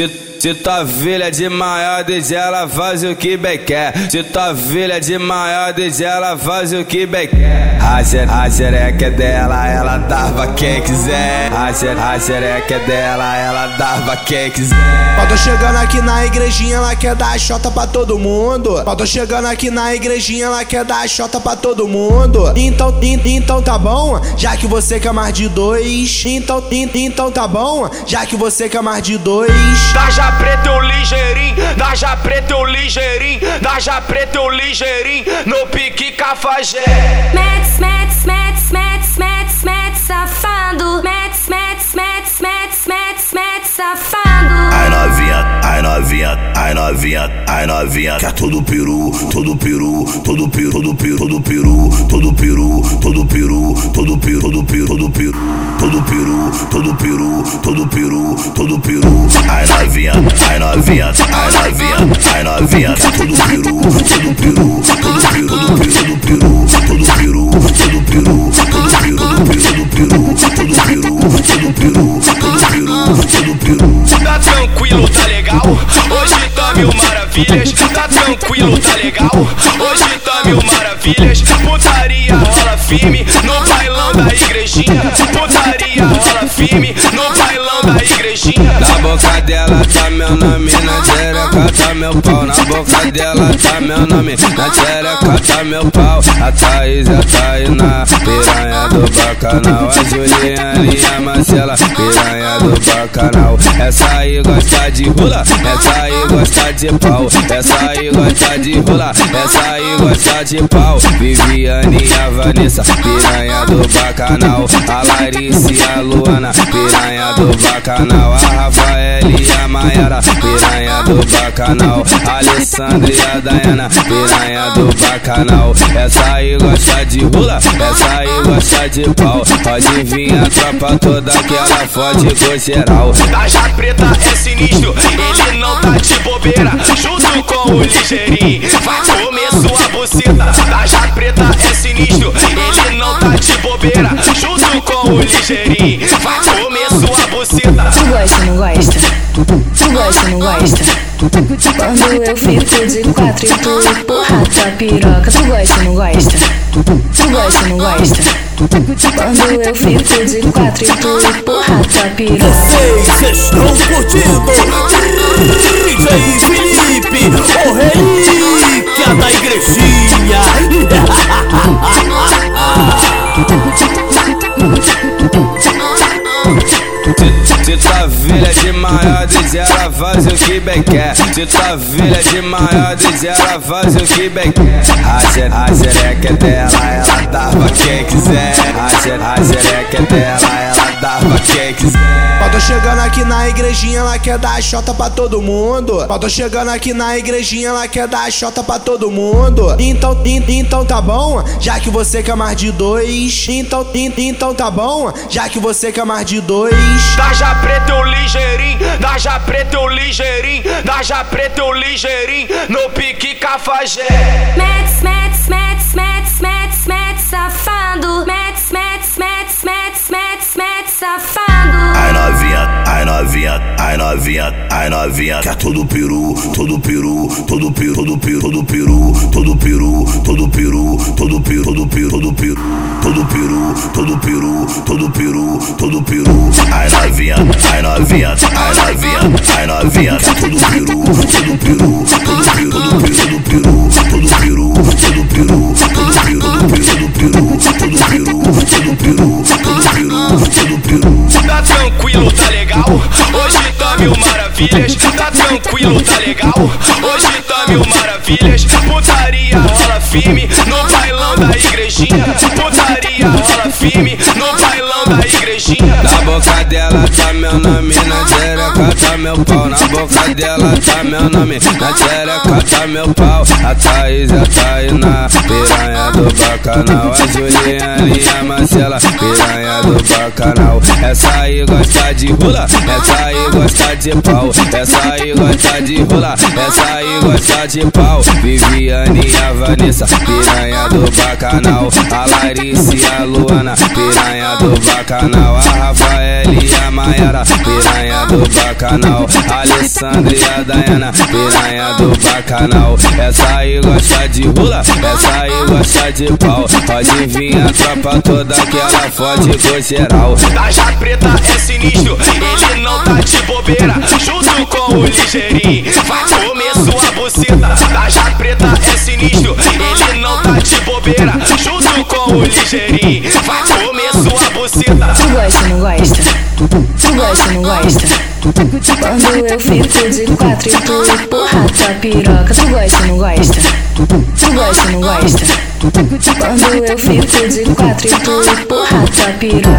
Se, se tua filha de maior, diz ela faz o que bem quer. Se tua filha de maior, diz ela faz o que bem quer. A, xer, a xereca é dela, ela dava quem quiser. A, xer, a xereca é dela, ela dava quem quiser. Ó, tô chegando aqui na igrejinha, ela quer dar a xota pra todo mundo. Ó, tô chegando aqui na igrejinha, ela quer dar a xota pra todo mundo. Então, in, então tá bom, já que você quer mais de dois. Então, in, então tá bom, já que você quer mais de dois. Da já preta eu ligeirinho, da já preta eu ligeirinho, da já preta eu ligeirinho, no pique cafajé. Mets, mets, mets, mets, mets, mets, safado. Mets, mets, mets, mets, mets, mets, safado. Novinha, ai novinha, quer todo peru, todo peru, todo peru, todo peru, todo peru, todo peru, todo peru, todo peru, todo peru, todo peru, todo peru, todo peru, todo peru, todo peru. Ai novinha, ai novinha, ai novinha, ai novinha, quer todo peru, todo peru, todo peru, todo peru, todo peru, todo peru, todo peru, maravilhas. Tá tranquilo, tá legal? Hoje tá mil maravilhas. Putaria rola firme no bailão da igrejinha. Putaria rola firme no bailão da igrejinha. Na boca dela tá meu nome, meu pau. Na boca dela tá meu nome, na xereca tá meu pau. A Thaís e a Tainá, piranha do bacanal. A Juliana e a Marcela, piranha do bacanal. Essa aí gosta de rola, essa aí gosta de pau. Essa aí gosta de rola, essa aí gosta de pau. Viviane e a Vanessa, piranha do bacanal. A Larissa e a Luana, piranha do bacanal. A Rafael e a Maiara, piranha do bacanal. A Alessandra e a Dayana, piranha do bacanal. Essa aí gosta de rola, essa aí gosta de pau. Pode vir a tropa toda que ela fode com geral. Da já preta é sinistro, ele não tá de bobeira. Junto com o ligeirinho, vai comer sua buceta. Da já preta é sinistro, ele não tá de bobeira. Junto com o ligeirinho, vai comer sua buceta. Tu gosta, não gosta? Tu gosta, não gosta? Quando eu fico de quatro e tu empurra tua piroca Tu gosta, não gosta? Tu gosta, não gosta? Quando eu fico de quatro e tu empurra tua piroca Vocês estão curtindo. DJ Felipe, o relíquia da igrejinha. Se, se tua filha de maior, diz ela faz o que bem quer. Se tua filha de maior, diz ela faz o que bem quer. A, xer, a xereca é dela, ela dava quem quiser. A, xer, a xereca é dela, ela dava quem quiser. Ó, tô chegando aqui na igrejinha, ela quer dar a xota pra todo mundo. Ó, tô chegando aqui na igrejinha, ela quer dar a xota pra todo mundo. Então, in, então tá bom, já que você quer mais de dois. Então, in, então tá bom, já que você quer mais de dois. Da já preta eu ligeirinho, da já preta eu ligeirinho, já preta eu ligeirinho, no pique cafajé. Mets, mets, mets, mets, mets, mets, safado. Mets, mets, mets, mets, mets, mets, safado. Ai novinha, ai novinha, ai novinha, ai novinha, quer todo peru, todo peru, todo peru, todo peru, todo peru, todo peru, todo peru, todo peru, todo peru, todo peru, todo peru, todo peru, todo peru, todo peru. Ai novinha, ai novinha, ai novinha, ai novinha, todo peru, todo peru, todo peru, todo peru, todo peru, todo peru, todo peru, todo peru, todo peru, todo peru, todo peru. Tá tranquilo, tá legal? Hoje tá mil maravilhas. Tá tranquilo, tá legal? Hoje tá mil maravilhas. Putaria rola firme no bailão da igrejinha. Putaria rola firme no bailão da igrejinha. Na boca dela tá meu nome, na meu pau. Na boca dela tá meu nome, na xereca tá meu pau. A Thaís a Tainá, piranha do bacanal. A Juliana e a Marcela, piranha do bacanal. Essa aí gosta de rola, essa aí gosta de pau. Essa aí gosta de rola, essa aí gosta de pau. Viviane e a Vanessa, piranha do bacanal. A Larissa e a Luana, piranha do bacanal. A Rafael e a Maiara, piranha do bacanal. A Sandra e a Dayana, piranha do bacanal. Essa aí gosta de rula, essa aí gosta de pau. Pode vir a tropa toda que ela fode com geral. Taja preta é sinistro, ele não tá de bobeira. Junto com o ligeirinho, vai comer sua buceta. Taja preta é sinistro, ele não tá de bobeira. Junto com o ligeirinho, vai comer sua buceta. Tu gosta, não gosta? gosta, não gosta? Quando eu fico de quatro e tu empurra tua piroca, tu gosta, não gosta? Tu gosta, não gosta? Quando eu fico de quatro e tu empurra tua piroca.